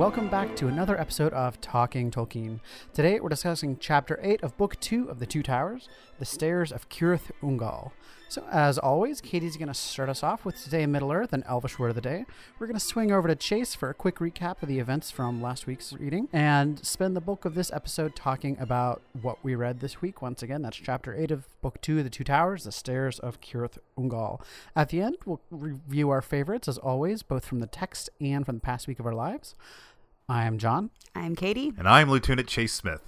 welcome back to another episode of Talking Tolkien. Today we're discussing Chapter 8 of Book 2 of The Two Towers, The Stairs of Cirith Ungol. So, as always, Katie's going to start us off with Today in Middle Earth and Elvish Word of the Day. We're going to swing over to Chase for a quick recap of the events from last week's reading and spend the bulk of this episode talking about what we read this week. Once again, that's Chapter 8 of Book 2 of The Two Towers, The Stairs of Cirith Ungol. At the end, we'll review our favorites, as always, both from the text and from the past week of our lives. I am John. I'm Katie. And I'm Lieutenant Chase Smith.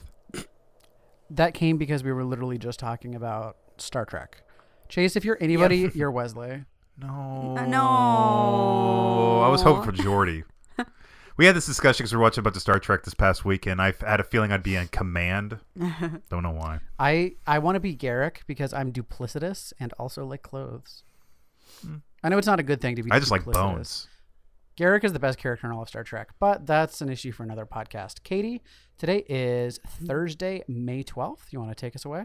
That came because we were literally just talking about Star Trek. Chase, if you're anybody, you're Wesley. No. Uh, no. I was hoping for Geordi. we had this discussion because we were watching about the Star Trek this past weekend. I had a feeling I'd be in command. Don't know why. I I want to be Garak because I'm duplicitous and also like clothes. I know it's not a good thing to be. Hmm. I just like duplicitous. bones. Garak is the best character in all of Star Trek, but that's an issue for another podcast. Katie, today is Thursday, May 12th. You want to take us away?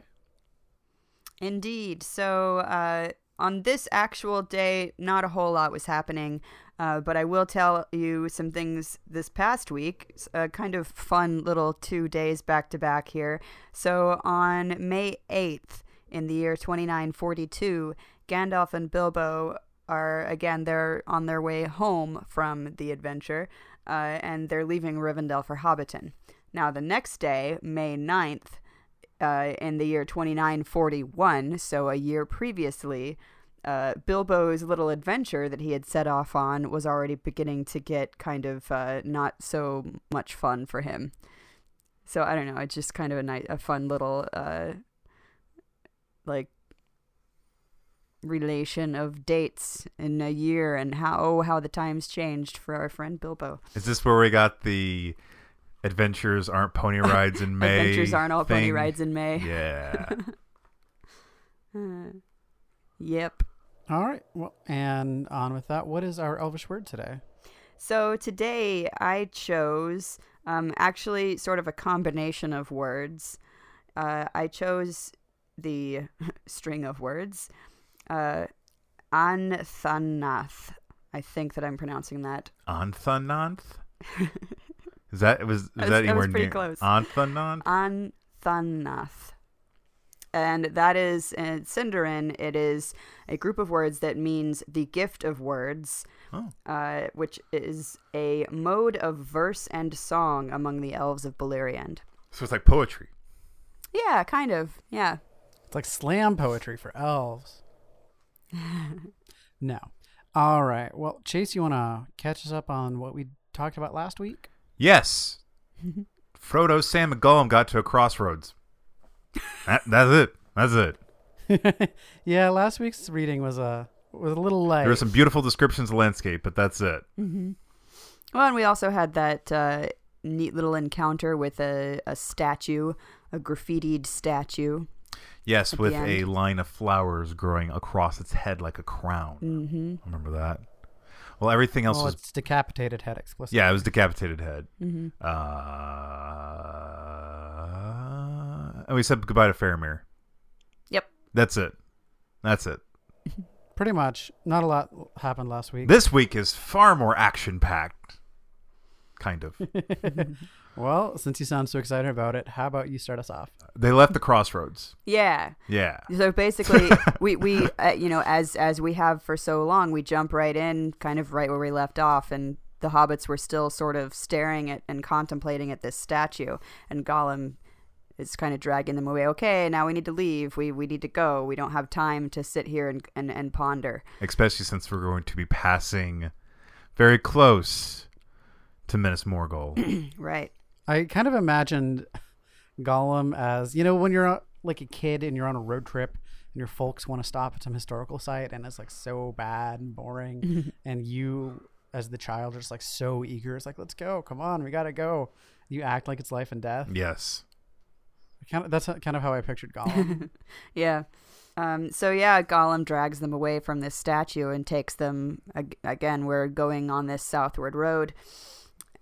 Indeed. So, uh, on this actual day, not a whole lot was happening, uh, but I will tell you some things this past week. A kind of fun little two days back to back here. So, on May 8th, in the year 2942, Gandalf and Bilbo are again, they're on their way home from the adventure, uh, and they're leaving Rivendell for Hobbiton. Now, the next day, May 9th, uh, in the year 2941, so a year previously, uh, Bilbo's little adventure that he had set off on was already beginning to get kind of uh, not so much fun for him. So I don't know. It's just kind of a nice, a fun little uh, like relation of dates in a year and how oh how the times changed for our friend Bilbo. Is this where we got the adventures aren't pony rides in May? Adventures aren't all pony rides in May. Yeah. Uh, yep. All right. Well, and on with that, what is our Elvish word today? So today I chose um, actually sort of a combination of words. Uh, I chose the string of words, uh, Anthanath. I think that I'm pronouncing that. Anthonanth? Is that was is That was- that that was anywhere pretty near close. Anthonanth? Anthanath. And that is in Sindarin, it is a group of words that means the gift of words, Oh. uh, which is a mode of verse and song among the elves of Beleriand. So it's like poetry. Yeah, kind of. Yeah. It's like slam poetry for elves. no. All right. Well, Chase, you want to catch us up on what we talked about last week? Yes. Frodo, Sam, and Gollum got to a crossroads. That, that's it. That's it. yeah, last week's reading was a was a little light. There were some beautiful descriptions of landscape, but that's it. Well, and we also had that uh, neat little encounter with a, a statue, a graffitied statue. Yes, with a line of flowers growing across its head like a crown. Mm-hmm. Remember that. Well, everything else oh, was it's decapitated head explicitly. yeah, it was decapitated head. Mm-hmm. Uh, and we said goodbye to Faramir. Yep. That's it. That's it. Pretty much. Not a lot happened last week. This week is far more action packed. Kind of. well, since you sound so excited about it, how about you start us off? they left the crossroads. Yeah. Yeah. So basically, we we uh, you know as as we have for so long, we jump right in, kind of right where we left off, and the hobbits were still sort of staring at and contemplating at this statue, and Gollum is kind of dragging them away. Okay, now we need to leave. We we need to go. We don't have time to sit here and and, and ponder. Especially since we're going to be passing very close to Minas Morgul. Right. I kind of imagined Gollum as you know when you're uh, like a kid and you're on a road trip and your folks want to stop at some historical site and it's like so bad and boring and you as the child are just like so eager it's like let's go come on we gotta go you act like it's life and death yes. kind of that's kind of how I pictured Gollum Yeah. Um, so yeah, Gollum drags them away from this statue and takes them ag- again. We're going on this southward road,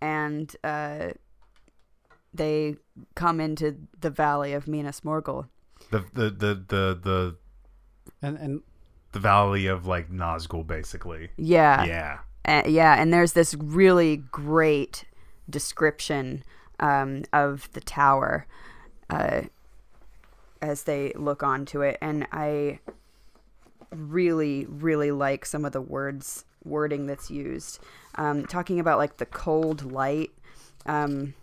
and uh, they come into the valley of Minas Morgul. The the the the the, and and the valley of like Nazgul basically. Yeah, yeah. Uh, yeah, and there's this really great description um, of the tower uh, as they look onto it, and I really, really like some of the words wording that's used. Um, talking about like the cold light. Um,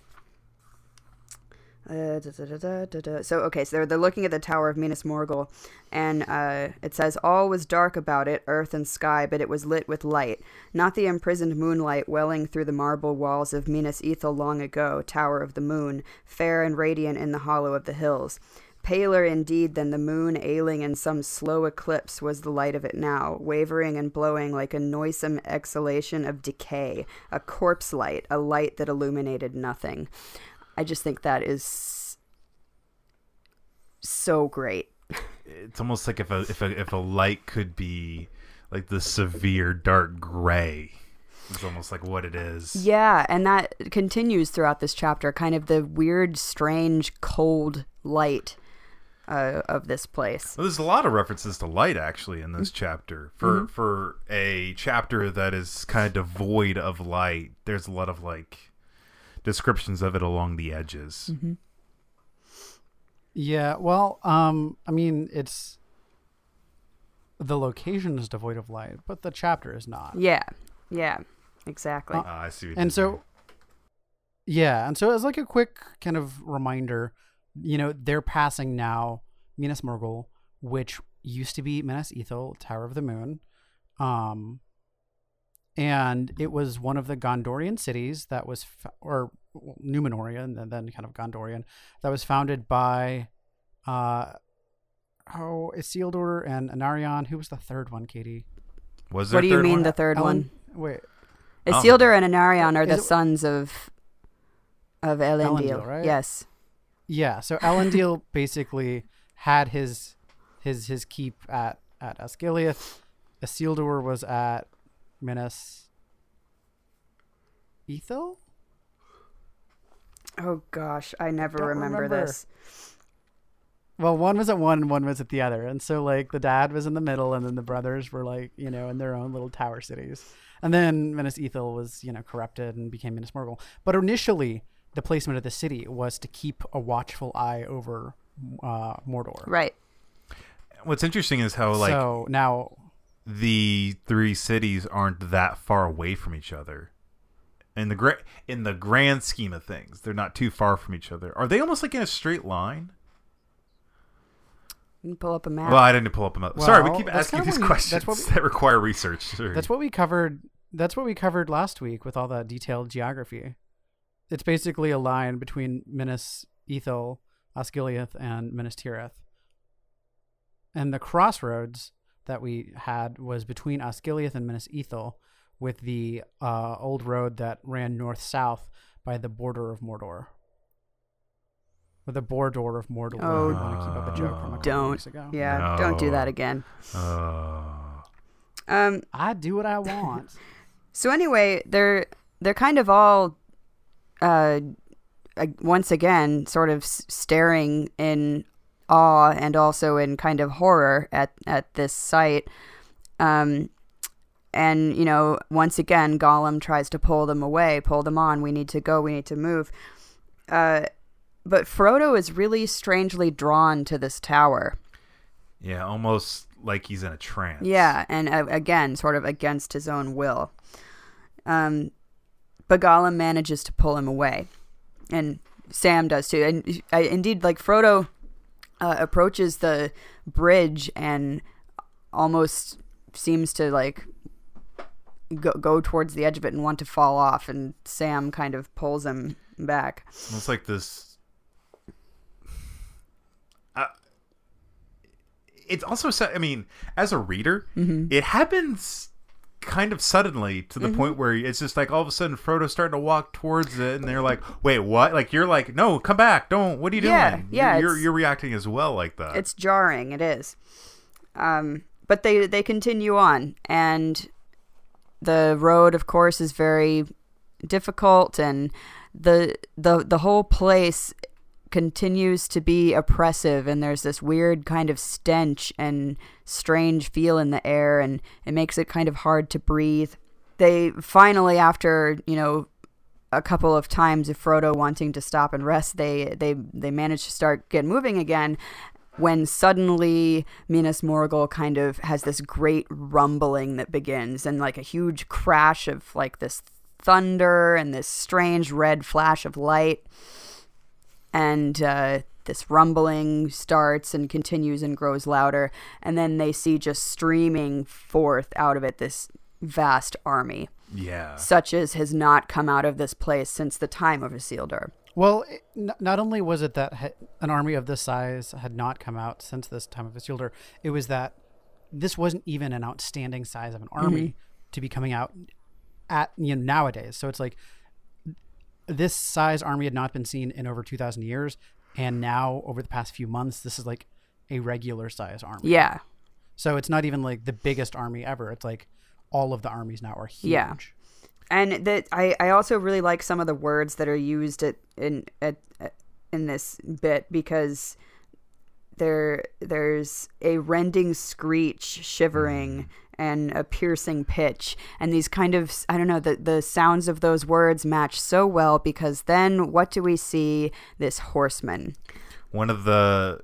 uh, da, da, da. So okay, so they're, they're looking at the tower of Minas Morgul, and uh, it says all was dark about it, earth and sky, but it was lit with light, not the imprisoned moonlight welling through the marble walls of Minas Ithil long ago, tower of the moon, fair and radiant in the hollow of the hills. Paler indeed than the moon ailing in some slow eclipse was the light of it now, wavering and blowing like a noisome exhalation of decay, a corpse light, a light that illuminated nothing. I just think that is so great. It's almost like if a if a if a light could be like the severe dark gray. It's almost like what it is. Yeah, and that continues throughout this chapter, kind of the weird, strange, cold light uh, of this place. Well, there's a lot of references to light actually in this chapter. For for a chapter that is kind of devoid of light, there's a lot of like descriptions of it along the edges. Yeah, well, um, I mean, it's the location is devoid of light, but the chapter is not. Yeah, yeah, exactly. Uh, Ah, I see. What and you did so, yeah, and so as like a quick kind of reminder, you know, they're passing now Minas Morgul, which used to be Minas Ithil, Tower of the Moon, um, and it was one of the Gondorian cities that was, f- or Numenorian, and then kind of Gondorian, that was founded by, uh, oh, Isildur and Anarion. Who was the third one, Katie? was there what do you mean one? the third Ellen- one? Wait. Isildur and Anarion are the it- sons of of Elendil. Elendil, right? Yes. Yeah, so Elendil basically had his his his keep at at Osgiliath. Isildur was at Minas Ithil. Oh gosh, I never Don't remember, remember. this. Well, one was at one and one was at the other, and so like the dad was in the middle, and then the brothers were like you know in their own little tower cities, and then Minas Ithil was you know corrupted and became Minas Morgul. But initially, the placement of the city was to keep a watchful eye over uh, Mordor. Right. What's interesting is how like so now the three cities aren't that far away from each other. In the gra- in the grand scheme of things, they're not too far from each other. Are they almost like in a straight line? You pull up a map. Well, I didn't pull up a map. Sorry, we keep asking these we- questions we- that require research. Sorry. That's what we covered. That's what we covered last week with all that detailed geography. It's basically a line between Minas Ithil, Osgiliath, and Minas Tirith. And the crossroads that we had was between Osgiliath and Minas Ithil, with the uh, old road that ran north south by the border of Mordor. Or the border of Mordor. Oh, if you want to keep up a joke from a couple don't. weeks ago. yeah, don't do that again. Oh. Um. I do what I want. So anyway, they're they're kind of all, uh, uh, once again, sort of staring in awe and also in kind of horror at at this sight. Um, and you know, once again, Gollum tries to pull them away, pull them on. We need to go. We need to move. Uh, but Frodo is really strangely drawn to this tower. Yeah, almost like he's in a trance. Yeah, and uh, again, sort of against his own will. Um, but Gollum manages to pull him away, and Sam does too. And uh, indeed, like Frodo uh, approaches the bridge and almost seems to like go, go towards the edge of it and want to fall off, and Sam kind of pulls him back. It's like this. Uh, it's also, I mean, as a reader, Mm-hmm. it happens kind of suddenly to the Mm-hmm. point where it's just like all of a sudden Frodo's starting to walk towards it, and they're like, "Wait, what?" Like you're like, "No, come back! Don't! What are you Yeah, doing?" yeah, You're you're, you're reacting as well like that. it's jarring it is um but they they continue on and the road of course is very difficult and the the the whole place continues to be oppressive and there's this weird kind of stench and strange feel in the air and it makes it kind of hard to breathe they finally after you know a couple of times of Frodo wanting to stop and rest, they they they manage to start get moving again. When suddenly Minas Morgul kind of has this great rumbling that begins, and like a huge crash of like this thunder and this strange red flash of light, and uh, this rumbling starts and continues and grows louder, and then they see just streaming forth out of it this vast army Yeah. such as has not come out of this place since the time of Isildur. Well, it, n- not only was it that ha- an army of this size had not come out since this time of Isildur, it was that this wasn't even an outstanding size of an army to be coming out at you know nowadays. So it's like this size army had not been seen in over 2000 years and now over the past few months this is like a regular size army. Yeah, So it's not even like the biggest army ever. It's like all of the armies now are huge. Yeah. and that I, I also really like some of the words that are used at, in at, in this bit because there there's a rending screech, shivering, and a piercing pitch, and these kind of I don't know the the sounds of those words match so well because then what do we see? This horseman. One of the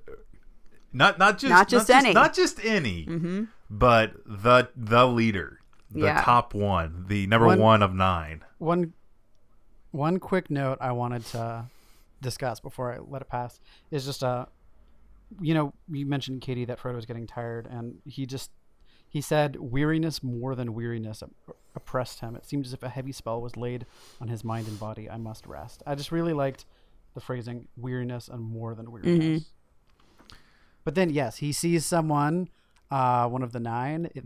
not not just Not just any. not just any, but the the leader, the Yeah. top one, the number One- one of nine. one one quick note I wanted to discuss before I let it pass is just uh you know you mentioned Katie that Frodo was getting tired and he just he said weariness more than weariness oppressed him. It seemed as if a heavy spell was laid on his mind and body. I must rest. I just really liked the phrasing weariness and more than weariness. But then yes he sees someone uh one of the nine it,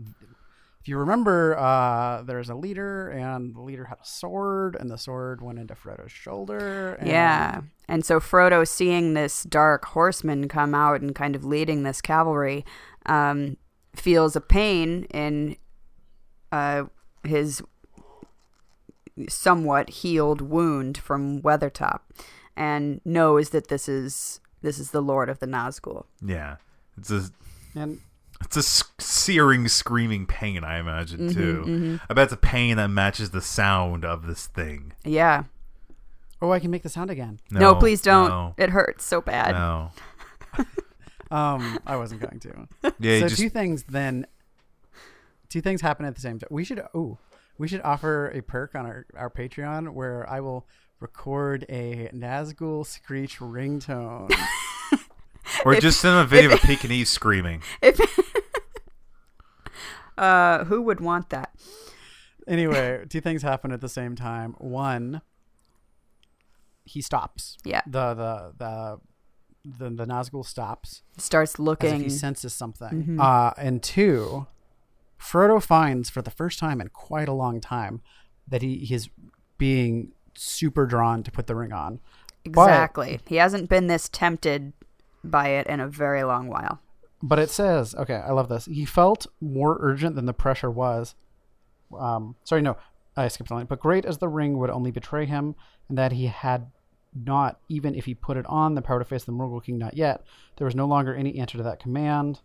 if you remember, uh, there's a leader, and the leader had a sword, and the sword went into Frodo's shoulder. And Yeah. And so Frodo, seeing this dark horseman come out and kind of leading this cavalry, um, feels a pain in uh, his somewhat healed wound from Weathertop, and knows that this is this is the Lord of the Nazgul. Yeah, it's a And it's a searing, screaming pain. I imagine Mm-hmm, too. I bet it's a pain that matches the sound of this thing. Yeah. oh, I can make the sound again. No, please don't. No, It hurts so bad. no. Um, I wasn't going to. Yeah, so just two things then. Two things happen at the same time. We should oh, we should offer a perk on our our Patreon where I will record a Nazgul screech ringtone. or just send them a video of a Pekingese screaming. If uh, who would want that? anyway, two things happen at the same time. One, he stops. Yeah. The the the the, the Nazgul stops Starts as if looking. he senses something. Uh, and two, Frodo finds for the first time in quite a long time that he he's being super drawn to put the ring on. Exactly. He hasn't been this tempted by it in a very long while. But it says, okay, I love this. He felt more urgent than the pressure was. Um, sorry, no, I skipped a line. But great as the ring would only betray him, and that he had not, even if he put it on, the power to face the Morgul King, not yet. There was no longer any answer to that command.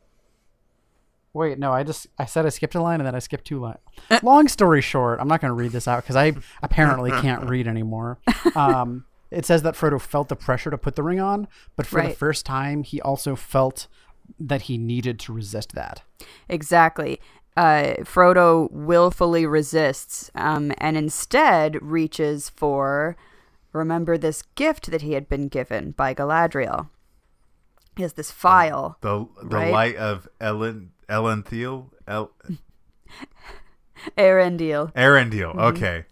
Wait, no, I just I said I skipped a line and then I skipped two lines. Long story short, I'm not going to read this out because I apparently can't read anymore. Um, it says that Frodo felt the pressure to put the ring on, but for the first time, he also felt that he needed to resist that. Exactly. Uh, Frodo willfully resists um, and instead reaches for, remember, this gift that he had been given by Galadriel. He has this phial. The the Right. light of Ellen Elendil El Erendil. Arendil. Mm-hmm. Okay,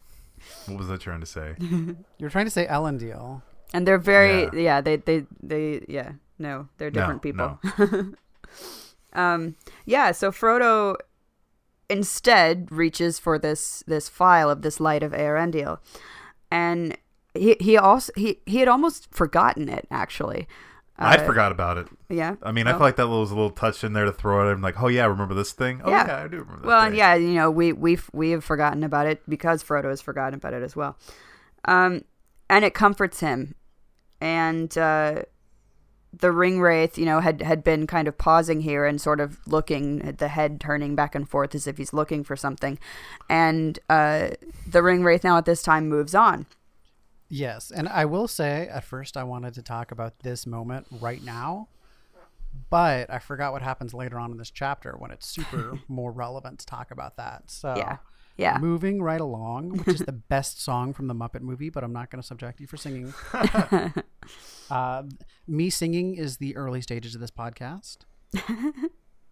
what was I trying to say? You're trying to say Elendil. And they're very, Yeah. yeah, they, they, they, yeah, no, they're different No, people. um, yeah, so Frodo instead reaches for this this phial of this light of Earendil, and he he also he he had almost forgotten it actually. I Uh, forgot about it. Yeah. I mean, I feel like that was a little touch in there to throw it. I'm like, oh yeah, remember this thing? Oh Yeah. yeah, I do remember. That Well, thing. yeah, you know, we we've we have forgotten about it because Frodo has forgotten about it as well. Um, and it comforts him, and uh, the ring wraith, you know, had had been kind of pausing here and sort of looking at the head turning back and forth as if he's looking for something, and uh, the ring wraith now at this time moves on, Yes, and I will say at first I wanted to talk about this moment right now, but I forgot what happens later on in this chapter when it's super more relevant to talk about that. So Yeah. Yeah. moving right along, which is the best song from the Muppet movie, but I'm not going to subject you for singing. uh, me singing is the early stages of this podcast.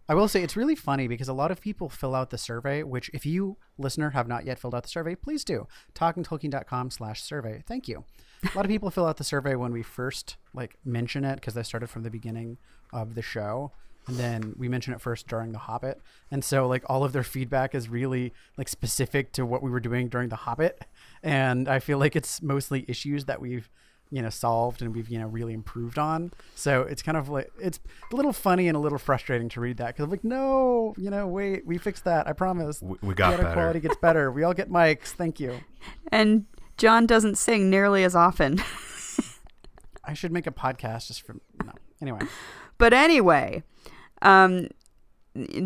I will say it's really funny because a lot of people fill out the survey, which if you listener have not yet filled out the survey, please do. talkingtolkien.com slash survey. Thank you. A lot of people fill out the survey when we first like mention it because they started from the beginning of the show. And then we mention it first during The Hobbit. And so like all of their feedback is really like specific to what we were doing during The Hobbit. And I feel like it's mostly issues that we've you know solved and we've you know really improved on so it's kind of like it's a little funny and a little frustrating to read that because i'm like no you know wait we fixed that i promise We, we got the better. quality gets better we all get mics thank you And John doesn't sing nearly as often. i should make a podcast just for no anyway but anyway, um,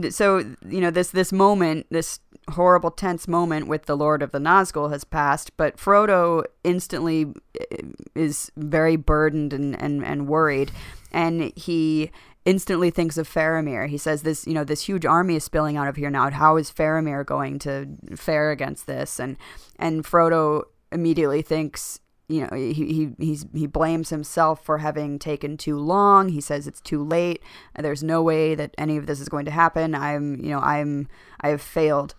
so you know this this moment, this horrible tense moment with the Lord of the Nazgul has passed, but Frodo instantly uh, is very burdened and and, and worried, and he instantly thinks of Faramir. He says this, you know, this huge army is spilling out of here now. How is Faramir going to fare against this? And and Frodo immediately thinks you know he he he's, he blames himself for having taken too long. He says it's too late. There's no way that any of this is going to happen. I'm you know i'm i have failed.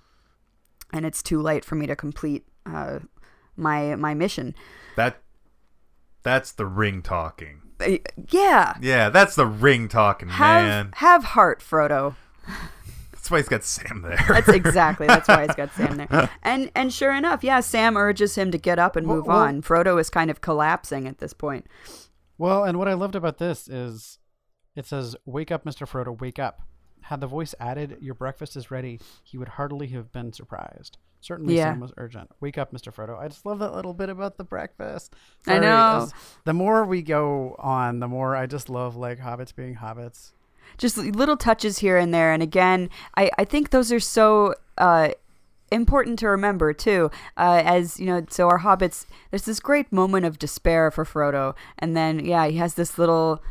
And it's too late for me to complete uh, my my mission. That that's the ring talking. Uh, yeah. Yeah, that's the ring talking, have man. have heart frodo why he's got Sam there. that's exactly that's why he's got sam there. And and sure enough yeah sam urges him to get up and move well- on. Frodo is kind of collapsing at this point. Well and what i loved about this is it says wake up mr frodo wake up. Had the voice added your breakfast is ready he would hardly have been surprised. Certainly Yeah. sam was urgent. Wake up mr frodo. I just love that little bit about the breakfast. I know. the more we go on the more i just love like hobbits being hobbits just little touches here and there. And again i, I think those are so uh, important to remember too uh, as you know so our hobbits there's this great moment of despair for frodo. And then yeah he has this little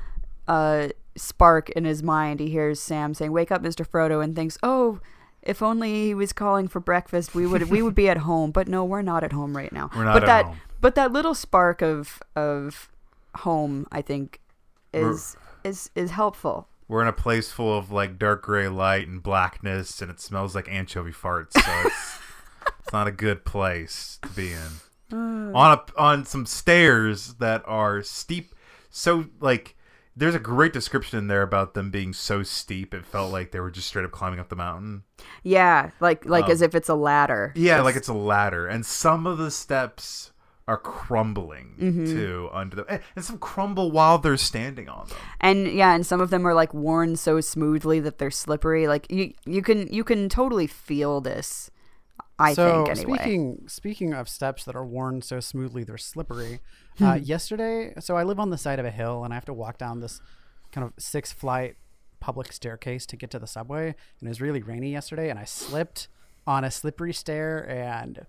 uh, spark in his mind. He hears sam saying wake up mr frodo and thinks oh if only he was calling for breakfast we would we would be at home. But no we're not at home right now. We're not but at that home. but that little spark of of home i think is is is helpful We're in a place full of like dark gray light and blackness, and it smells like anchovy farts. So it's it's not a good place to be in. on a on some stairs that are steep, so like there's a great description in there about them being so steep it felt like they were just straight up climbing up the mountain. Yeah, like like Um, as if it's a ladder. Yeah, like it's a ladder, and some of the steps are crumbling Mm-hmm. to under them, and- and some crumble while they're standing on them. and yeah, and some of them are like worn so smoothly that they're slippery. Like you you can you can totally feel this. I so think anyway. speaking speaking of steps that are worn so smoothly they're slippery. Hmm. Uh, yesterday, so I live on the side of a hill and I have to walk down this kind of six flight public staircase to get to the subway. And it was really rainy yesterday, and I slipped on a slippery stair and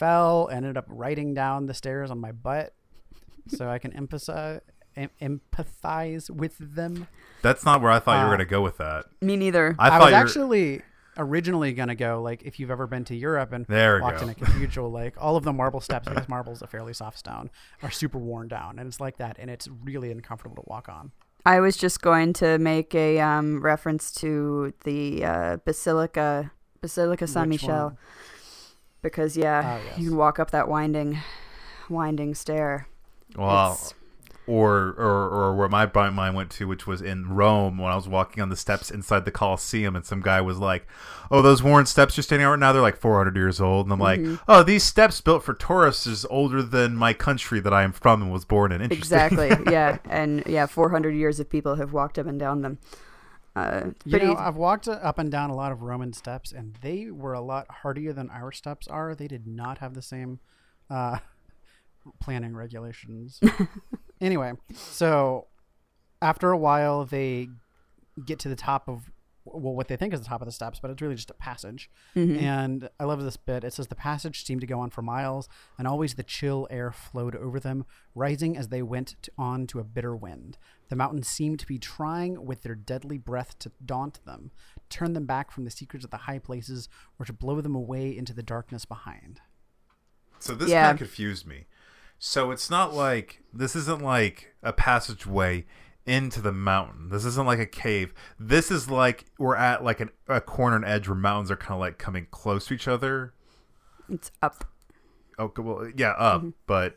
fell. Ended up riding down the stairs on my butt, so I can empathize em- empathize with them. That's not where I thought you were Uh, going to go with that. Me neither. I I, was actually originally gonna go like if you've ever been to Europe and There walked go. in a cathedral, like all of the marble steps because marble's a fairly soft stone are super worn down, and it's like that, and it's really uncomfortable to walk on. I was just going to make a um, reference to the uh, Basilica Basilica San Which Michel one? Because yeah, Oh, yes. you can walk up that winding winding stair. well, It's- or, or or where my bright mind went to, which was in Rome when I was walking on the steps inside the Colosseum, and some guy was like, "Oh, those worn steps you're standing on right now, they're like 400 years old," and I'm Mm-hmm. like, "Oh, these steps built for tourists is older than my country that I am from and was born in." Exactly yeah, and yeah, 400 years of people have walked up and down them. Uh, You know, I've walked up and down a lot of Roman steps, and they were a lot hardier than our steps are. They did not have the same uh, planning regulations. anyway, so after a while, they get to the top of well, what they think is the top of the steps, but it's really just a passage. And I love this bit. It says the passage seemed to go on for miles, and always the chill air flowed over them, rising as they went to, on to a bitter wind. The mountains seemed to be trying with their deadly breath to daunt them, turn them back from the secrets of the high places, or to blow them away into the darkness behind. So this Yeah. kind of confused me. So it's not like this isn't like a passageway into the mountain. This isn't like a cave. This is like we're at like an, a corner and edge where mountains are kind of like coming close to each other. It's up. Okay, well, yeah, up, Mm-hmm. but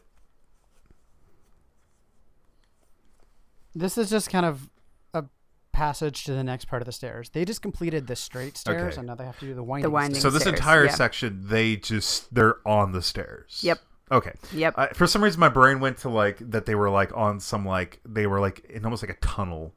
This is just kind of a passage to the next part of the stairs. They just completed the straight stairs, Okay. and now they have to do the winding. The winding stairs. so this stairs, entire yeah. section they just they're on the stairs. Yep. Okay. Yep. I, for some reason, my brain went to like that they were like on some like they were like in almost like a tunnel.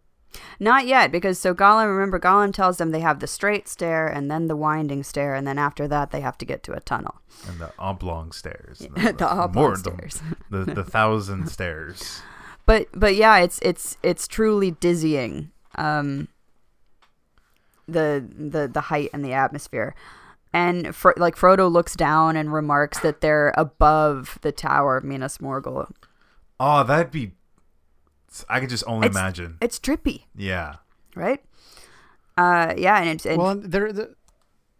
Not yet, because so Gollum, remember, Gollum tells them they have the straight stair and then the winding stair, and then after that they have to get to a tunnel. and the oblong stairs. and The oblong more- stairs. The, the, the thousand stairs. But but yeah, it's it's it's truly dizzying. Um, the the the height and the atmosphere, and Fro- like Frodo looks down and remarks that they're above the tower of Minas Morgul. Oh, that'd be. I could just only It's- imagine. It's trippy, Yeah. right? Uh, yeah, and it's and Well, and there, the,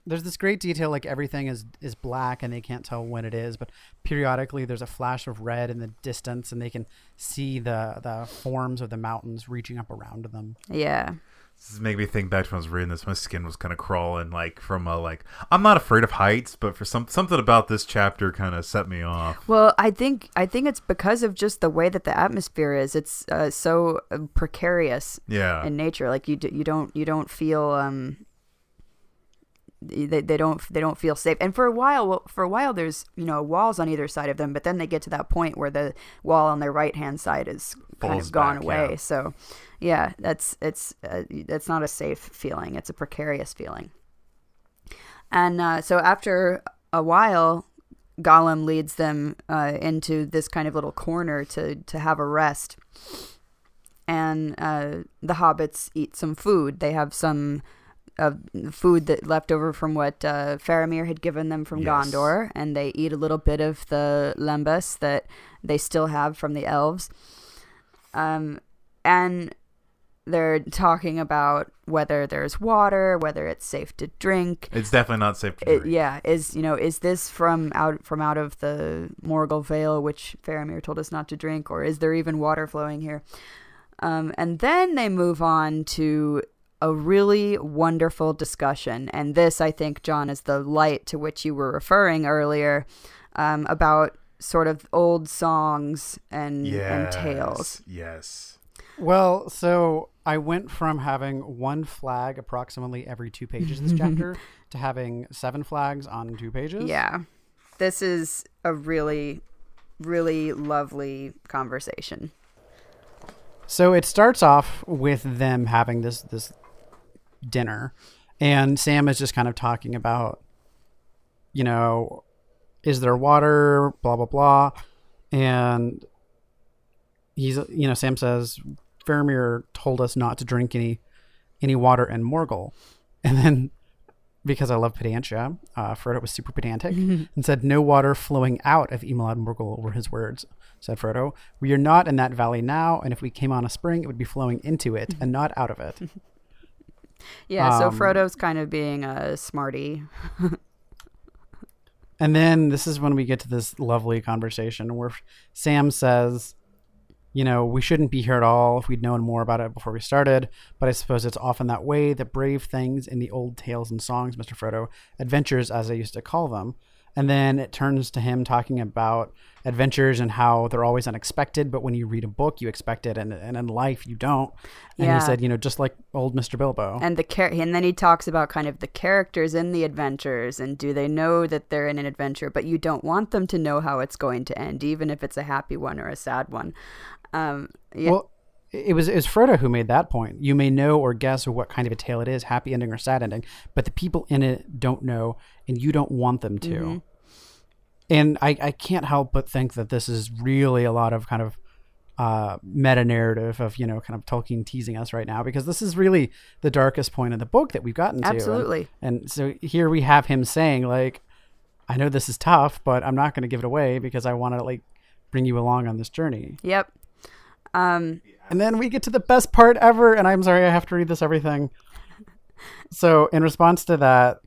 there's this great detail, like everything is is black, and they can't tell when it is. But periodically, there's a flash of red in the distance, and they can see the the forms of the mountains reaching up around them. yeah. This is making me think back to when I was reading this. My skin was kind of crawling, like from a like. I'm not afraid of heights, but for some something about this chapter kind of set me off. Well, I think I think it's because of just the way that the atmosphere is. It's uh, so uh, precarious Yeah. in nature. Like you, d- you don't you don't feel um. They, they don't they don't feel safe and for a while for a while there's you know walls on either side of them but then they get to that point where the wall on their right hand side is kind Falls of gone back, away yeah. so yeah that's it's uh, that's not a safe feeling it's a precarious feeling and uh, so after a while Gollum leads them uh, into this kind of little corner to to have a rest. And uh, the hobbits eat some food. They have some uh, food that left over from what uh, Faramir had given them from Yes. Gondor, and they eat a little bit of the lembas that they still have from the elves. Um, and they're talking about whether there's water, whether it's safe to drink, It's definitely not safe to it, drink. yeah, is you know, is this from out from out of the Morgul Vale, which Faramir told us not to drink, or is there even water flowing here? Um, and then they move on to a really wonderful discussion, and this, I think, John, is the light to which you were referring earlier um, about sort of old songs and and tales. Yes. Well, so I went from having one flag approximately every two pages this chapter to having seven flags on two pages. Yeah, this is a really, really lovely conversation. So it starts off with them having this this dinner, and Sam is just kind of talking about, you know, is there water? Blah blah blah, and he's you know Sam says Faramir told us not to drink any any water in Morgul, and then because I love pedantia, uh, Frodo was super pedantic and said, "No water flowing out of Imlad Morgul," were his words. Said Frodo, "We are not in that valley now, and if we came on a spring, it would be flowing into it and not out of it." Yeah, so Um, Frodo's kind of being a smarty. And then this is when we get to this lovely conversation where Sam says, you know, we shouldn't be here at all if we'd known more about it before we started, but I suppose it's often that way that brave things in the old tales and songs, Mr. Frodo, adventures as I used to call them. And then it turns to him talking about adventures and how they're always unexpected, but when you read a book, you expect it, and, and in life, you don't. And Yeah. he said, you know, just like old Mr. Bilbo. And the char- and then he talks about kind of the characters in the adventures and do they know that they're in an adventure, but you don't want them to know how it's going to end, even if it's a happy one or a sad one. Um, yeah, Well, it was it was Frodo who made that point. You may know or guess what kind of a tale it is, happy ending or sad ending, but the people in it don't know, and you don't want them to. Mm-hmm. And I, I can't help but think that this is really a lot of kind of uh, meta narrative of you know kind of Tolkien teasing us right now because this is really the darkest point of the book that we've gotten to. Absolutely. And, so here we have him saying like, I know this is tough, but I'm not going to give it away because I want to like bring you along on this journey. Yep. Um, And then we get to the best part ever, and I'm sorry I have to read this everything. So in response to that,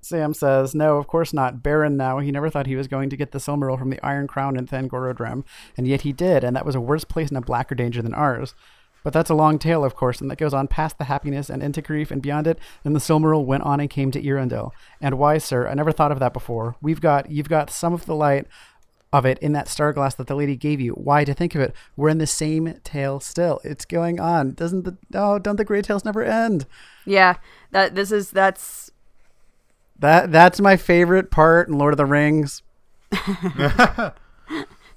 Sam says, "No, of course not. Beren now. He never thought he was going to get the Silmaril from the Iron Crown in Thangorodrim, and yet he did, and that was a worse place and a blacker danger than ours. But that's a long tale, of course, and that goes on past the happiness and into grief and beyond it. And the Silmaril went on and came to Earendil. And why, sir? I never thought of that before. We've got, you've got some of the light." Of it in that star glass that the lady gave you. Why to think of it? We're in the same tale still. It's going on. Doesn't the oh? Don't the great tales never end? yeah. That this is that's That that's my favorite part in Lord of the Rings.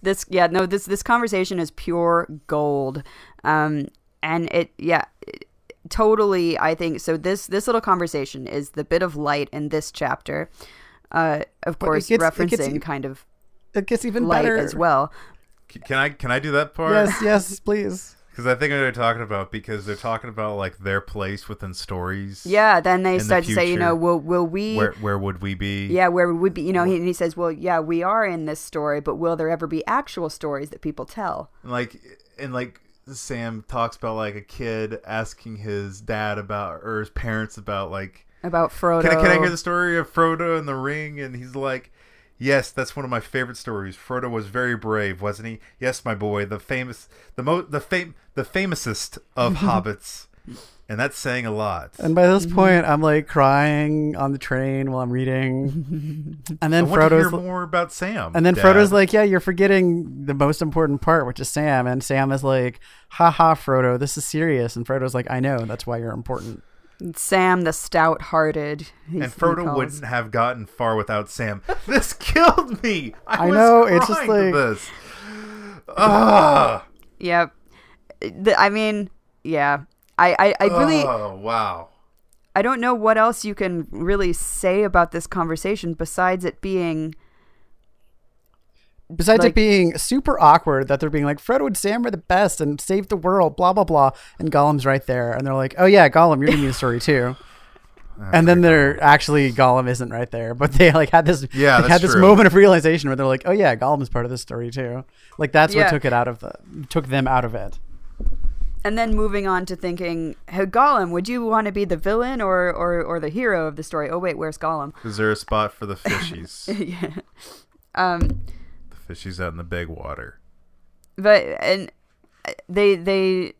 this yeah no this this conversation is pure gold um and it yeah it- totally i think so this this little conversation is the bit of light in this chapter uh of it course gets- gets referencing e- kind of It gets even light better as well Can I can I do that part? Yes, yes, please. Because I think what they're talking about because they're talking about like their place within stories. yeah then they In the start to say you know will will we Where where would we be? yeah where would we be you know he, and he says well yeah we are in this story but will there ever be actual stories that people tell And like and like Sam talks about like a kid asking his dad about or his parents about like about frodo can I, can I hear the story of Frodo and the ring? And he's like, Yes, that's one of my favorite stories. Frodo was very brave, wasn't he? Yes, my boy, the famous, the mo, the fam, the famousest of hobbits, and that's saying a lot. And by this mhm. point, I'm like crying on the train while I'm reading. And I then want to hear Frodo's more about Sam. and then Dad. Frodo's like, "Yeah, you're forgetting the most important part, which is Sam." And Sam is like, "Ha ha, Frodo, this is serious." And Frodo's like, "I know, that's why you're important." Sam the stout-hearted and he Frodo wouldn't have gotten far without Sam. This killed me. I, I know, it's just like- this. Ah, Yep. I mean, yeah. I, I, I really Oh wow. I don't know what else you can really say about this conversation besides it being Besides Like- it being super awkward that they're being like, Frodo and Sam are the best and saved the world, blah blah blah, and Gollum's right there, and they're like, "Oh yeah, Gollum, you're giving me the story too." and then they're actually Gollum isn't right there, but they like had this Yeah, they had this true. moment of realization where they're like, "Oh yeah, Gollum is part of this story too." Like that's Yeah. what took it out of the took them out of it. and then moving on to thinking, hey, Gollum, would you want to be the villain or, or, or the hero of the story? Oh wait, where's Gollum? Is there a spot for the fishies? yeah. Um, fishies out in the big water. but and they they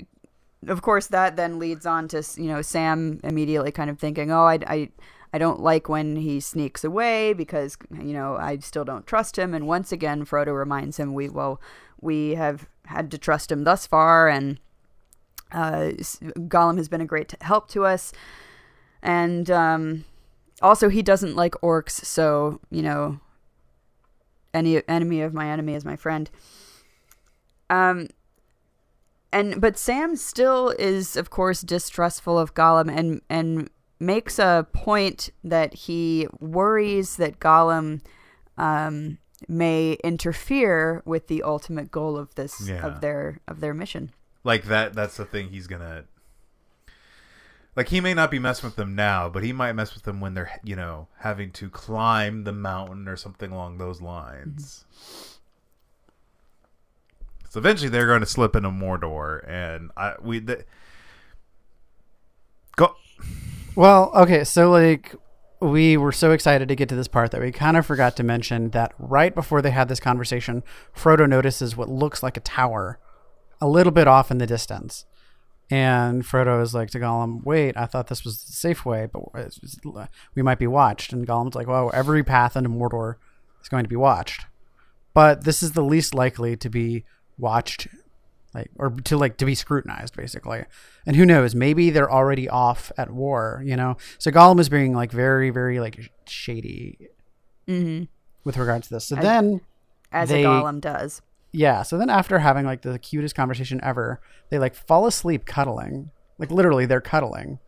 of course that then leads on to you know Sam immediately kind of thinking oh I, I I don't like when he sneaks away because you know I still don't trust him and once again Frodo reminds him we well we have had to trust him thus far and uh, Gollum has been a great help to us and um, also he doesn't like orcs so you know any enemy of my enemy is my friend um and but Sam still is of course distrustful of Gollum and and makes a point that he worries that Gollum um may interfere with the ultimate goal of this Yeah. of their of their mission. Like that. That's the thing he's gonna. Like he may not be messing with them now, but he might mess with them when they're you know having to climb the mountain or something along those lines. Mm-hmm. So eventually they're going to slip into Mordor, and I we the, go. Well, okay, so like we were so excited to get to this part that we kind of forgot to mention that right before they had this conversation, Frodo notices what looks like a tower a little bit off in the distance. And Frodo is like to Gollum, "Wait, I thought this was the safe way, but we might be watched." And Gollum's like, "Well, every path into Mordor is going to be watched, but this is the least likely to be watched, like or to like to be scrutinized, basically." And who knows? Maybe they're already off at war, you know. So Gollum is being like very, very like shady Mhm. with regards to this. So then As They- a Gollum does. Yeah, so then after having like the cutest conversation ever, they like fall asleep cuddling. Like literally they're cuddling.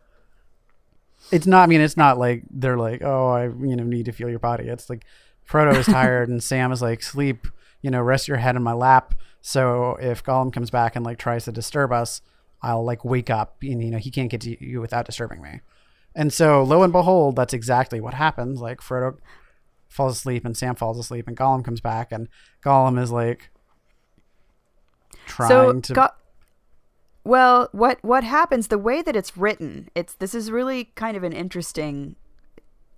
It's not I mean it's not like they're like, "Oh, I you know need to feel your body." It's like Frodo is tired and Sam is like, "Sleep, you know, rest your head in my lap. So if Gollum comes back and like tries to disturb us, I'll like wake up and you know he can't get to you without disturbing me. And so lo and behold, that's exactly what happens. Like Frodo falls asleep and Sam falls asleep and Gollum comes back and Gollum is like trying so to Go- well what what happens the way that it's written it's this is really kind of an interesting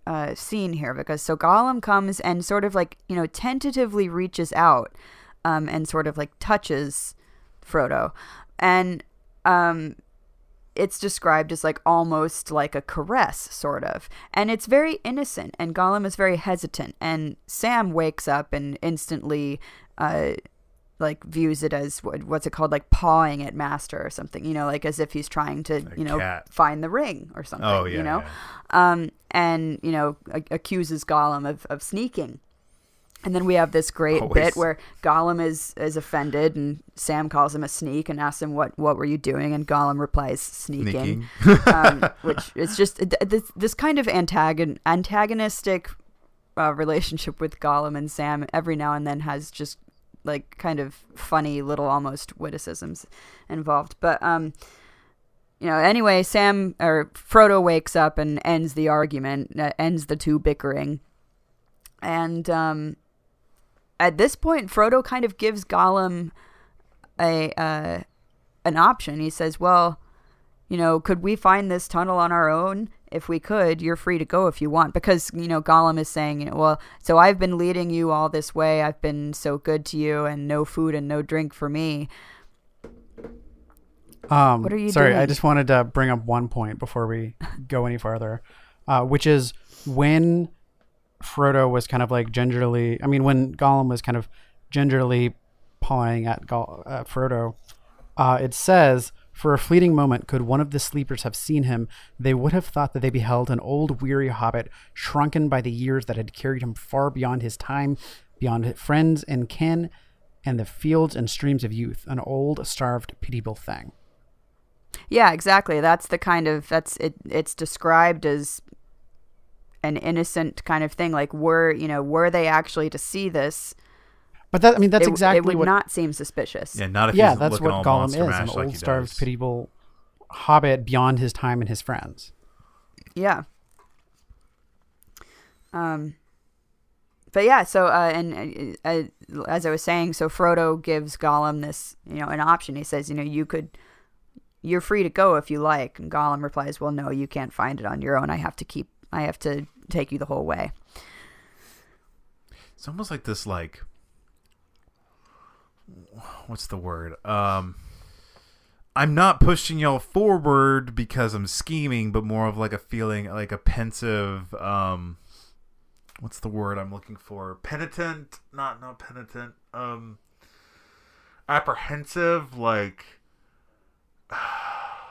uh, scene here because so Gollum comes and sort of like you know tentatively reaches out um, and sort of like touches Frodo. And um, it's described as like almost like a caress sort of. And it's very innocent and Gollum is very hesitant. And Sam wakes up and instantly uh, like views it as what's it called like pawing at master or something you know like as if he's trying to you know cat. find the ring or something Oh, yeah, you know yeah. um and you know a- accuses gollum of, of sneaking and then we have this great Always. bit where Gollum is is offended, and Sam calls him a sneak and asks him what what were you doing, and Gollum replies sneaking, Sneaking. um, which is just th- this this kind of antagon antagonistic uh, relationship with Gollum and Sam every now and then has just like kind of funny little almost witticisms involved, but um. You know, anyway, Sam or Frodo wakes up and ends the argument, uh, ends the two bickering, and um, at this point, Frodo kind of gives Gollum a uh, an option. He says, "Well, you know, could we find this tunnel on our own? If we could, you're free to go if you want." Because you know, Gollum is saying, you know, "Well, so I've been leading you all this way. I've been so good to you, and no food and no drink for me." Um, What are you sorry, I just wanted to bring up one point before we go any farther, uh, which is when Frodo was kind of like gingerly. I mean, when Gollum was kind of gingerly pawing at uh, Frodo, uh, it says, "For a fleeting moment, could one of the sleepers have seen him, they would have thought that they beheld an old, weary hobbit, shrunken by the years that had carried him far beyond his time, beyond friends and kin." And the fields and streams of youth, an old, starved, pitiable thing. Yeah, exactly. That's the kind of that's it. It's described as an innocent kind of thing. Like, were you know, were they actually to see this? But that I mean that's it, exactly it would what not seem suspicious. Yeah, not if yeah he's that's looking what all Gollum monster is an mash like old he starved does. pitiable hobbit beyond his time and his friends. Yeah. Um. But yeah, so uh, and uh, uh, as I was saying, so Frodo gives Gollum this, you know, an option. He says, you know, you could, you're free to go if you like. And Gollum replies, well, no, you can't find it on your own. I have to keep, I have to take you the whole way. It's almost like this, like, what's the word? Um, I'm not pushing y'all forward because I'm scheming, but more of like a feeling, like a pensive. Um, what's the word I'm looking for? Penitent? Not not penitent. Um, apprehensive. Like,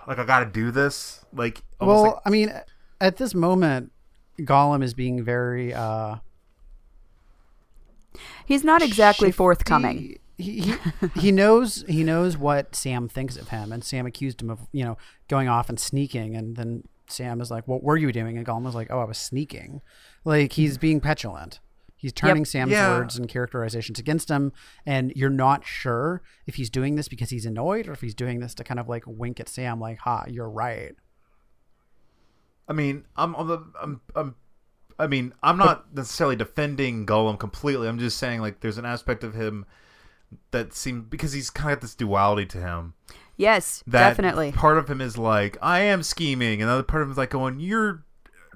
like I got to do this. Like, well, like, I mean, at this moment, Gollum is being very uh, He's not exactly shifty. forthcoming. He, he he knows he knows what Sam thinks of him, and Sam accused him of you know going off and sneaking, and then Sam is like, "What were you doing?" And Gollum was like, "Oh, I was sneaking." Like he's mm. being petulant. He's turning Sam's Yeah. words and characterizations against him, and you're not sure if he's doing this because he's annoyed or if he's doing this to kind of like wink at Sam, like, "Ha, you're right." I mean, I'm on the I'm I'm I mean, I'm not necessarily defending Gollum completely. I'm just saying like there's an aspect of him that seems because he's kind of got this duality to him. Yes, That definitely. part of him is like I am scheming, and the other part of him is like going, "You're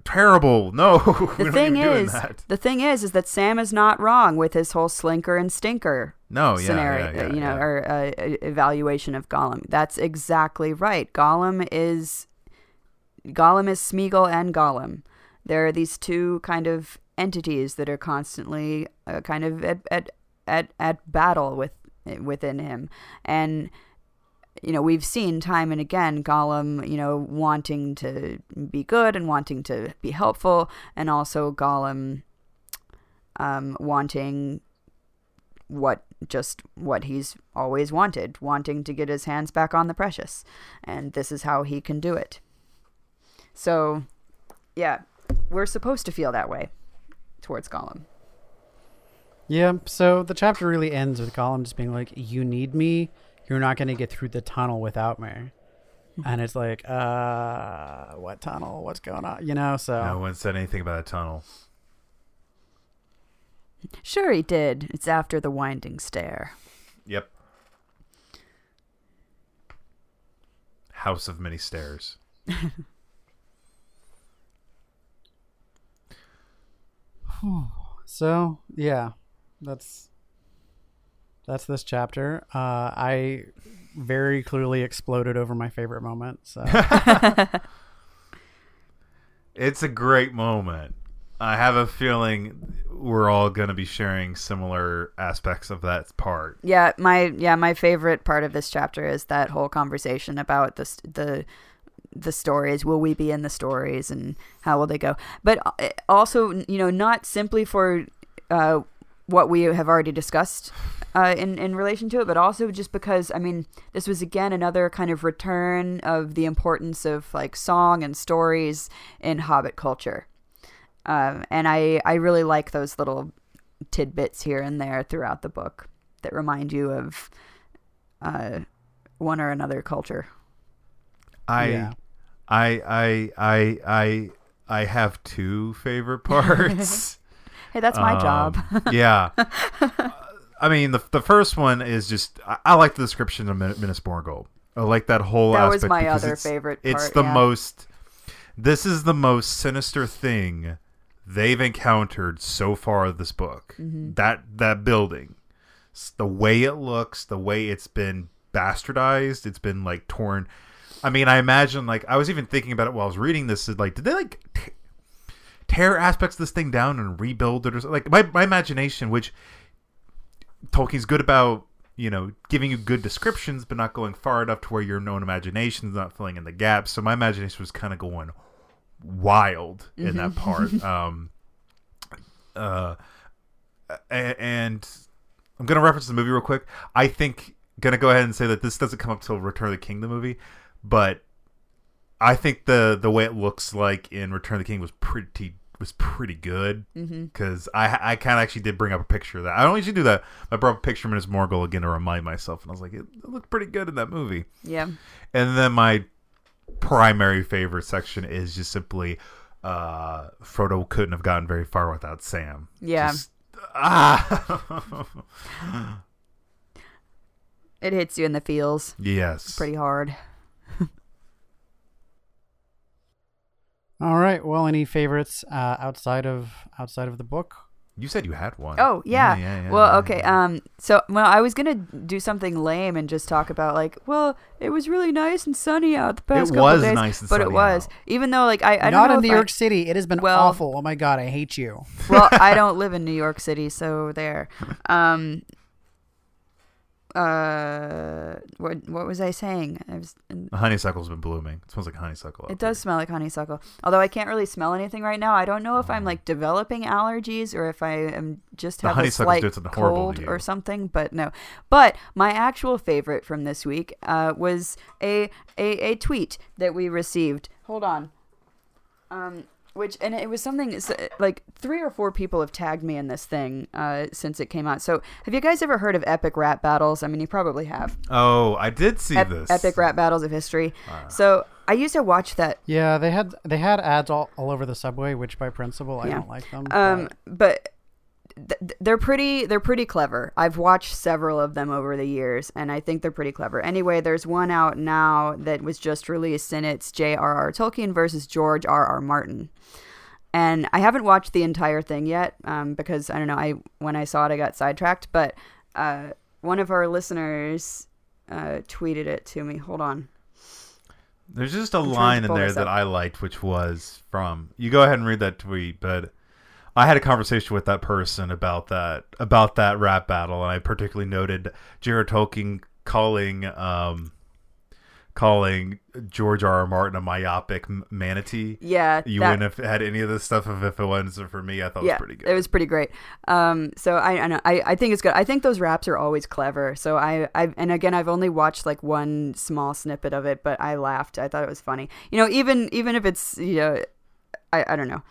terrible." No, The thing is, that. the thing is, is that Sam is not wrong with his whole slinker and stinker No, yeah, scenario, yeah, yeah, you know, or uh, evaluation of Gollum. That's exactly right. Gollum is Gollum is Smeagol and Gollum. There are these two kind of entities that are constantly uh, kind of at, at at at battle with within him, and you know we've seen time and again Gollum, you know, wanting to be good and wanting to be helpful, and also Gollum um, wanting what just what he's always wanted, wanting to get his hands back on the precious, and this is how he can do it. So, yeah, we're supposed to feel that way towards Gollum. Yeah, so the chapter really ends with Gollum just being like, "You need me. You're not going to get through the tunnel without me." And it's like, uh, what tunnel? What's going on? You know, so No one said anything about a tunnel. Sure, he did. It's after the winding stair. Yep. House of many stairs. So yeah, that's that's this chapter. Uh, I very clearly exploded over my favorite moment. So It's a great moment. I have a feeling we're all going to be sharing similar aspects of that part. Yeah, my yeah, my favorite part of this chapter is that whole conversation about the the the stories. Will we be in the stories, and how will they go? But uh, also, you know, not simply for uh, what we have already discussed uh, in in relation to it, but also just because I mean, this was again another kind of return of the importance of like song and stories in Hobbit culture. Um, and I, I really like those little tidbits here and there throughout the book that remind you of uh, one or another culture. I Yeah. I I I I I have two favorite parts. Hey, that's my job. Um, yeah. Uh, I mean, the the first one is just I, I like the description of Min- Minas Morgul. I like that whole That was my other it's- favorite It's the yeah. most. This is the most sinister thing they've encountered so far this book. Mm-hmm. That that building, the way it looks, the way it's been bastardized, it's been like torn. I mean, I imagine like I was even thinking about it while I was reading this. Like, did they like t- tear aspects of this thing down and rebuild it or something? like my my imagination, which Tolkien's good about you know giving you good descriptions but not going far enough to where your own imagination is not filling in the gaps so my imagination was kind of going wild in that part. Um uh and i'm gonna reference the movie real quick. I think gonna go ahead and say that this doesn't come up till return of the king the movie but i think the the way it looks like in return of the king was pretty was pretty good because I I kind of actually did bring up a picture of that. I don't usually do that. I brought up a picture of Minas Morgul again to remind myself, and I was like, it, it looked pretty good in that movie. yeah. And then my primary favorite section is just simply uh, Frodo couldn't have gotten very far without Sam. Yeah. Just- ah. It hits you in the feels yes. pretty hard. All right. Well, any favorites uh, outside of outside of the book? You said you had one. Oh yeah. yeah, yeah, well, yeah, okay. yeah. Um. So, well, I was gonna do something lame and just talk about like, well, it was really nice and sunny out the past couple was days, nice and but it was. out. Even though, like, I, I don't Not know in New I- York City. It has been Well- awful. Oh my god, I hate you. well, I don't live in New York City, so there. Um. Uh, what what was I saying? I was. The honeysuckle's been blooming. It smells like honeysuckle. It does smell like honeysuckle. Although I can't really smell anything right now. I don't know if I'm like developing allergies or if I am just have a slight cold or something. But no. But my actual favorite from this week uh, was a, a a tweet that we received. Hold on. Um, which and it was something like three or four people have tagged me in this thing uh, since it came out. So have you guys ever heard of epic rap battles? I mean, you probably have. Oh, I did see Ep- this. epic rap battles of history. so I used to watch that Yeah, they had they had ads all, all over the subway, which by principle I Yeah. don't like them. Um, but- but th- they're pretty. They're pretty clever. I've watched several of them over the years, and I think they're pretty clever. Anyway, there's one out now that was just released, and it's J.R.R. Tolkien versus George R.R. Martin. And I haven't watched the entire thing yet um, because I don't know. I when I saw it, I got sidetracked. But uh, one of our listeners uh, tweeted it to me. Hold on. There's just a to line in there that. I liked, which was from. You go ahead and read that tweet, but I had a conversation with that person about that about that rap battle, and I particularly noted Jared Tolkien calling um calling George R. R. Martin a myopic manatee. Yeah, You that- wouldn't have had any of this stuff if, if it wasn't for me. I thought it was pretty good. It was pretty great. Um, so I, I know I, I think it's good. I think those raps are always clever. So I, I and again I've only watched like one small snippet of it, but I laughed. I thought it was funny. You know, even even if it's you know, I, I don't know.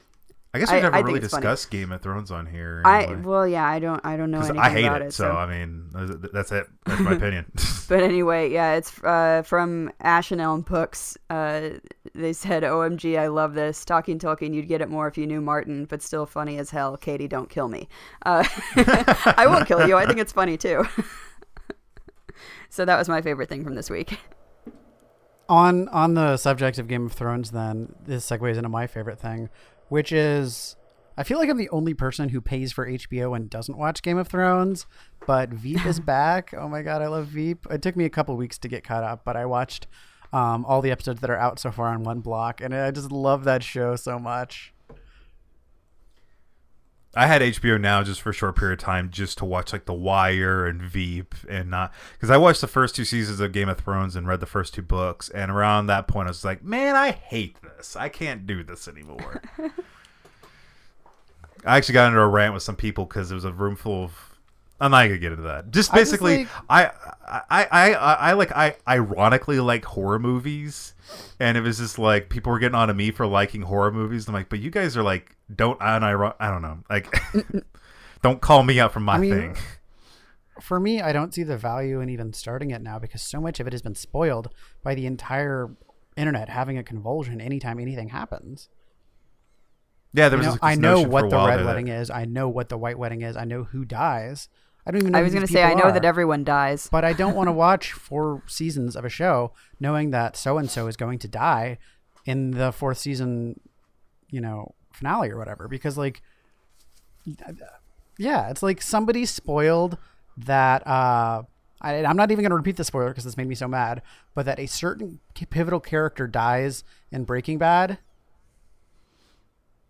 I guess we I- never I think really it's funny. discussed Game of Thrones on here. I well, yeah, I don't, I don't know 'Cause anything about it. I hate about it, it. so I mean, that's it. That's my opinion. But anyway, yeah, it's uh, from Ash and Elm Books. Uh, they said, "OMG, I love this. Talking Tolkien, you'd get it more if you knew Martin, but still funny as hell. Katie, don't kill me. Uh, I won't kill you. I think it's funny too." so that was my favorite thing from this week. on on the subject of Game of Thrones, then this segues into my favorite thing, which is I feel like I'm the only person who pays for HBO and doesn't watch Game of Thrones, but Veep is back. Oh my god, I love Veep. It took me a couple weeks to get caught up, but I watched um, all the episodes that are out so far on one block, and I just love that show so much. I had HBO now just for a short period of time just to watch like The Wire and Veep and not because I watched the first two seasons of Game of Thrones and read the first two books and around that point I was like, man, I hate this. I can't do this anymore. I actually got into a rant with some people because it was a room full of. I'm not gonna get into that. Just I just basically, like- I, I, I, I, I like, I ironically like horror movies, and it was just like people were getting on to me for liking horror movies. I'm like, but you guys are like, don't, uniro- I don't know, like, don't call me out for my I mean, thing. For me, I don't see the value in even starting it now because so much of it has been spoiled by the entire internet having a convulsion anytime anything happens. Yeah, there You was. know, this I know what the red wedding is. I know what the white wedding is. I know who dies. I don't even know. I was gonna say, I know are. that everyone dies. but I don't want to watch four seasons of a show knowing that so and so is going to die in the fourth season, you know, finale or whatever. Because like, yeah, it's like somebody spoiled that. uh I, I'm not even going to repeat the spoiler because this made me so mad. But that a certain pivotal character dies in Breaking Bad.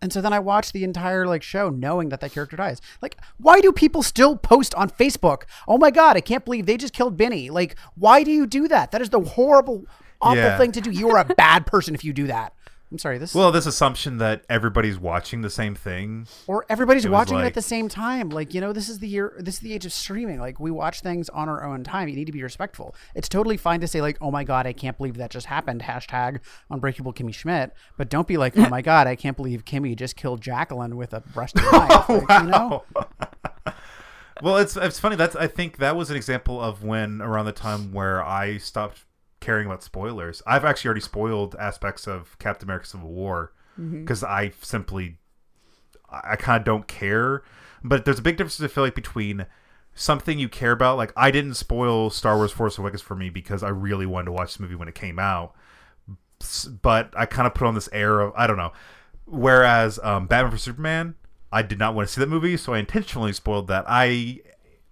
And so then I watched the entire like show knowing that that character dies. Like, why do people still post on Facebook? Oh my god, I can't believe they just killed Benny. Like, why do you do that? That is the horrible, awful Yeah. thing to do. You are a bad person if you do that. I'm sorry. This Well, this assumption that everybody's watching the same thing. or everybody's was watching it at the same time. Like, you know, this is the year, this is the age of streaming. Like, we watch things on our own time. You need to be respectful. It's totally fine to say, like, oh my God, I can't believe that just happened. Hashtag unbreakable Kimmy Schmidt. But don't be like, oh my God, I can't believe Kimmy just killed Jacqueline with a knife. Like, you know? Well, it's it's funny. That's I think that was an example of when around the time where I stopped caring about spoilers. I've actually already spoiled aspects of Captain America: Civil War because I simply I, I kind of don't care. But there's a big difference I feel like between something you care about. Like I didn't spoil Star Wars: Force Awakens for me because I really wanted to watch the movie when it came out. But I kind of put on this air of I don't know. Whereas um, Batman for Superman, I did not want to see that movie, so I intentionally spoiled that. I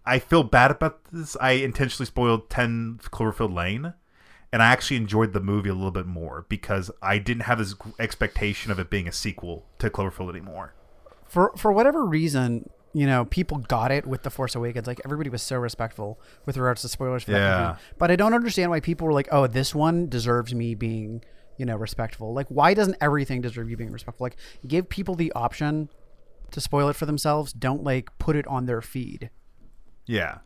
I feel bad about this. I intentionally spoiled Ten Cloverfield Lane, and I actually enjoyed the movie a little bit more because I didn't have this expectation of it being a sequel to Cloverfield anymore. for for whatever reason, you know, people got it with the Force Awakens. Like everybody was so respectful with regards to spoilers for that Yeah. movie. But I don't understand why people were like, "Oh, this one deserves me being, you know, respectful." Like, why doesn't everything deserve you being respectful? Like, give people the option to spoil it for themselves. Don't like put it on their feed. Yeah.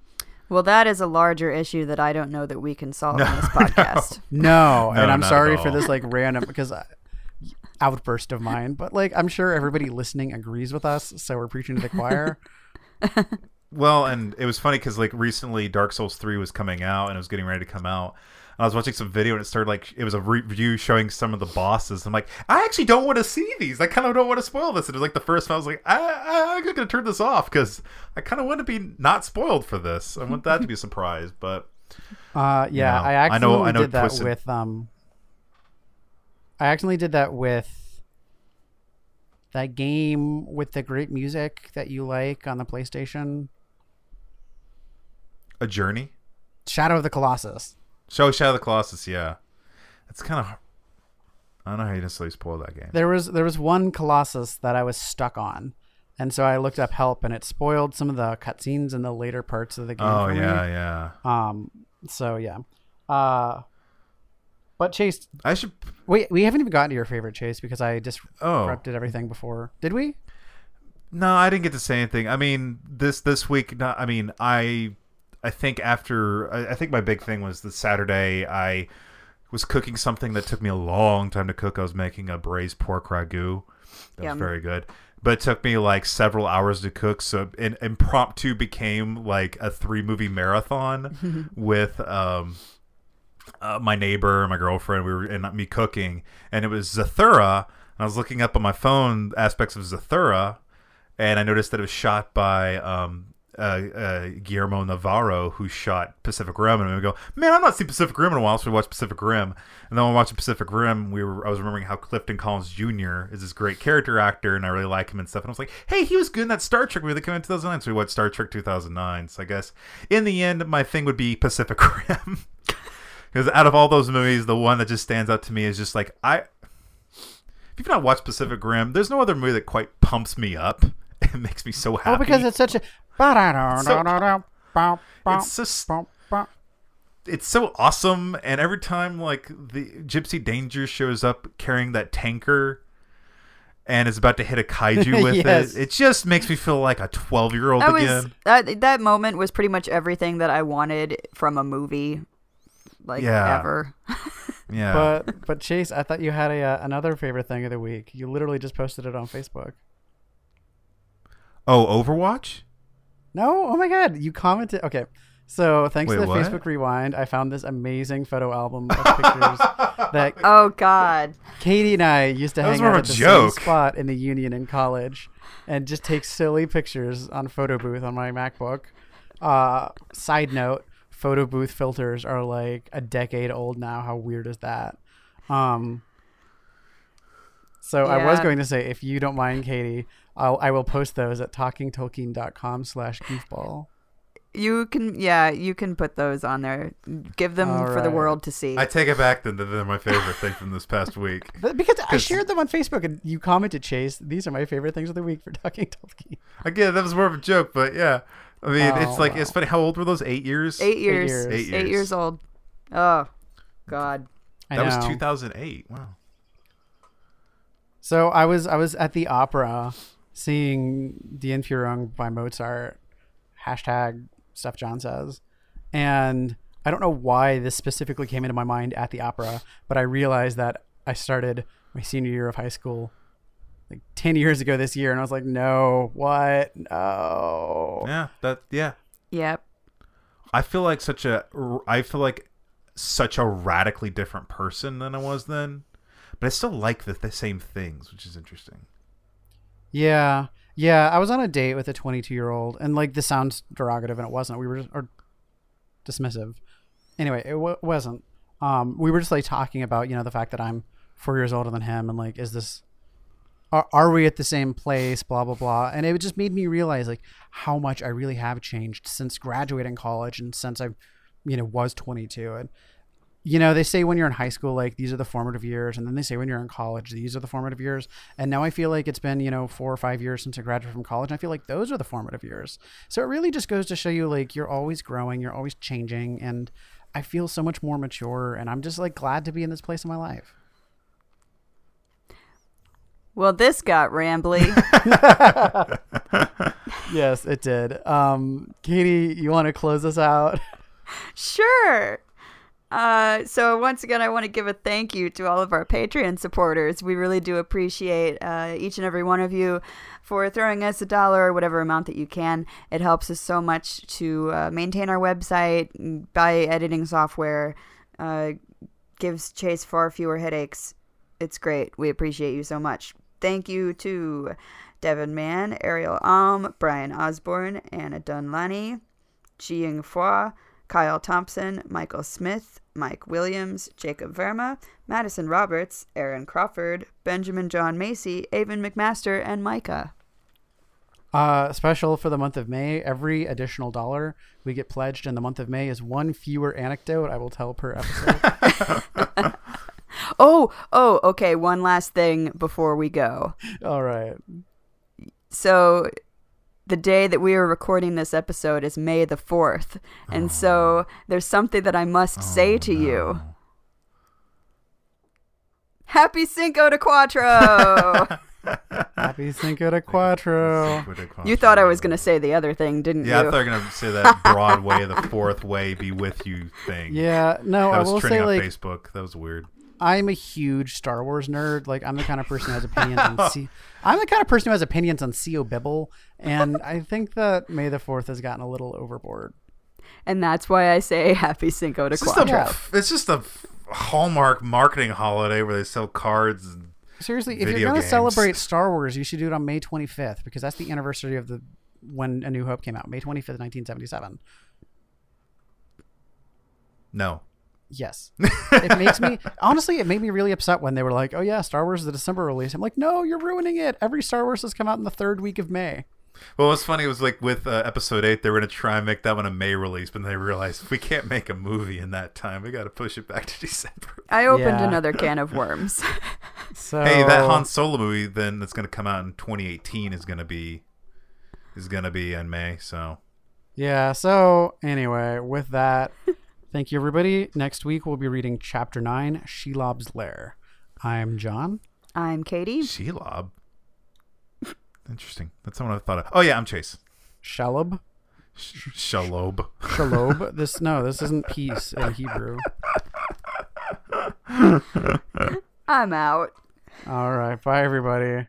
Well, that is a larger issue that I don't know that we can solve on this podcast. No, No, and I'm sorry for this like random because I, outburst of mine, but like I'm sure everybody listening agrees with us, so we're preaching to the choir. Well, and it was funny because like recently Dark Souls three was coming out and it was getting ready to come out. I was watching some video and it started like it was a review showing some of the bosses. I'm like, I actually don't want to see these. I kind of don't want to spoil this. And it was like the first one. I was like, I, I, I'm just gonna turn this off because I kind of want to be not spoiled for this. I want that to be a surprise. But Uh, yeah, know, I I know- I know did that Twisted- with um. I actually did that with that game with the great music that you like on the PlayStation, a journey. Shadow of the Colossus. Show Shadow of the Colossus. Yeah, it's kind of. I don't know how you necessarily spoil that game. There was there was one Colossus that I was stuck on, and so I looked up help, and it spoiled some of the cutscenes in the later parts of the game. Oh for me. yeah, yeah. Um. So yeah. Uh. But Chase, I should. wait, we haven't even gotten to your favorite Chase because I just Oh. prepped everything before. Did we? No, I didn't get to say anything. I mean, this this week. No, I mean, I I think after I, I think my big thing was the Saturday I was cooking something that took me a long time to cook. I was making a braised pork ragu. That Yum. was very good. But it took me like several hours to cook, so an impromptu became like a three movie marathon with um, uh, my neighbor, my girlfriend. We were and me cooking, and it was Zathura. And I was looking up on my phone aspects of Zathura, and I noticed that it was shot by um, uh, uh, Guillermo Navarro, who shot Pacific Rim. And we go, man, I've not seen Pacific Rim in a while, so we watched Pacific Rim. And then when watching Pacific Rim, we were I was remembering how Clifton Collins Jr. is this great character actor, and I really like him and stuff. And I was like, hey, he was good in that Star Trek movie that came out in 2009. So we watched Star Trek 2009. So I guess in the end, my thing would be Pacific Rim. Because out of all those movies, the one that just stands out to me is just like I. If you've not watched Pacific Rim, there's no other movie that quite pumps me up. It makes me so happy. Oh, because it's such a. It's just it's so awesome, and every time like the Gypsy Danger shows up carrying that tanker and is about to hit a kaiju with Yes. it, it just makes me feel like a twelve year old again. that that moment was pretty much everything that I wanted from a movie, like Yeah. ever. Yeah, But but Chase, I thought you had a uh, another favorite thing of the week. You literally just posted it on Facebook. oh, Overwatch. No, oh my god, you commented. Okay, so thanks Wait, to the what? Facebook Rewind, I found this amazing photo album of pictures that Oh God, Katie and I used to That was hang more out of at a the joke. same spot in the Union in college, and just take silly pictures on photo booth on my MacBook. Uh, side note: photo booth filters are like a decade old now. How weird is that? Um. So I was Yeah. going to say, if you don't mind, Katie, I'll, I will post those at talkingtolkien.com slash goofball. you can yeah you can put those on there. Give them All for the world to see. I take it back then. that They're my favorite thing from this past week. But because I shared them on Facebook and you commented, Chase, these are my favorite things of the week for Talking Tolkien. Again, that was more of a joke, but yeah. I mean, Oh, it's like wow. it's funny. How old were those? Eight years. eight years, years. Eight eight years. years old. Oh God. I That was 2008. Wow. So I was I was at the opera seeing Die Entführung by Mozart, hashtag stuff John says, and I don't know why this specifically came into my mind at the opera, but I realized that I started my senior year of high school like 10 years ago this year and I was like no what no Yeah. That. Yeah. Yep. I feel like such a I feel like such a radically different person than I was then, but I still like the, the same things, which is interesting. Yeah, yeah. I was on a date with a 22 year old, and like this sounds derogative, and it wasn't. We were just, or dismissive. Anyway, it w- wasn't. Um, we were just like talking about you know the fact that I'm four years older than him, and like, is this? Are, are we at the same place? Blah blah blah. And it just made me realize like how much I really have changed since graduating college, and since I, you know, was 22. And you know, they say when you're in high school, like these are the formative years, and then they say when you're in college, these are the formative years. And now I feel like it's been, you know, four or five years since I graduated from college. And I feel like those are the formative years. So it really just goes to show you, like, you're always growing, you're always changing. And I feel so much more mature, and I'm just like glad to be in this place in my life. Well, this got rambly. yes, it did. Um, Katie, you want to close us out? Sure. Uh, so once again, I want to give a thank you to all of our Patreon supporters. We really do appreciate uh, each and every one of you for throwing us a dollar or whatever amount that you can. It helps us so much to uh, maintain our website, buy editing software, uh, gives Chase far fewer headaches. It's great. We appreciate you so much. Thank you to Devin Mann, Ariel Alm, Brian Osborne, Anna Dunlani, Chiying Fua, Kyle Thompson, Michael Smith, Mike Williams, Jacob Verma, Madison Roberts, Aaron Crawford, Benjamin John Macy, Avon McMaster, and Micah. Uh, special for the month of May. Every additional dollar we get pledged in the month of May is one fewer anecdote I will tell per episode. Oh, oh, okay. One last thing before we go. All right. So, the day that we are recording this episode is May the 4th. And so, oh. there's something that I must oh, say to you. Happy Cinco de Cuatro! Happy Happy Cinco de Cuatro. You thought I was going to say the other thing, didn't you? Yeah, I thought you were gonna say that Broadway, the fourth way, be with you thing. Yeah, no, that I was will trending say on like Facebook. That was weird. I'm a huge Star Wars nerd. Like I'm the kind of person who has opinions on C- I'm the kind of person who has opinions on Sio Bibble, and I think that May the Fourth has gotten a little overboard. and that's why I say Happy Cinco de It's just, Cuatro. it's just a Hallmark marketing holiday where they sell cards. And, Seriously, if you're gonna games. celebrate Star Wars, you should do it on May 25th because that's the anniversary of the when A New Hope came out, May 25th, 1977. no, Yes, it makes me honestly. It made me really upset when they were like, "Oh yeah, Star Wars is the December release." I'm like, "No, you're ruining it. Every Star Wars has come out in the third week of May." Well, what's funny It was like with uh, episode eight, they were gonna try and make that one a May release, but then they realized we can't make a movie in that time. We got to push it back to December. I opened Yeah. another can of worms. So Hey, that Han Solo movie then that's gonna come out in 2018 is gonna be is gonna be in May. So Yeah, so anyway, with that, thank you everybody. Next week we'll be reading chapter 9, Shelob's Lair. I'm John. I'm Katie. Shelob. Interesting. That's someone I thought of. Oh yeah, I'm Chase. Shelob. Sh- Shalob. Shelob. this no, this isn't peace in Hebrew. I'm out. All right, bye everybody.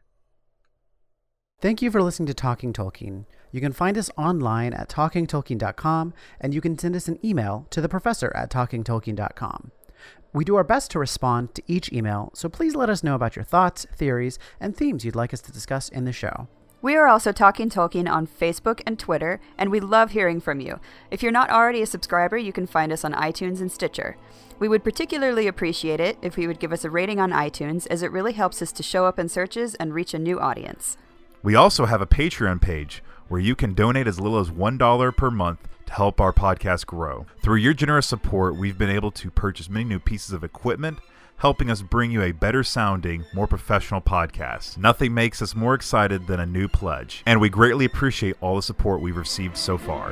Thank you for listening to Talking Tolkien. You can find us online at talkingtolkien.com and you can send us an email to the professor at talkingtolkien.com. We do our best to respond to each email, so please let us know about your thoughts, theories, and themes you'd like us to discuss in the show. We are also Talking Tolkien on Facebook and Twitter, and we love hearing from you. If you're not already a subscriber, you can find us on iTunes and Stitcher. We would particularly appreciate it if you would give us a rating on iTunes, as it really helps us to show up in searches and reach a new audience. We also have a Patreon page where you can donate as little as $1 per month to help our podcast grow. Through your generous support, we've been able to purchase many new pieces of equipment helping us bring you a better sounding, more professional podcast. Nothing makes us more excited than a new pledge, and we greatly appreciate all the support we've received so far.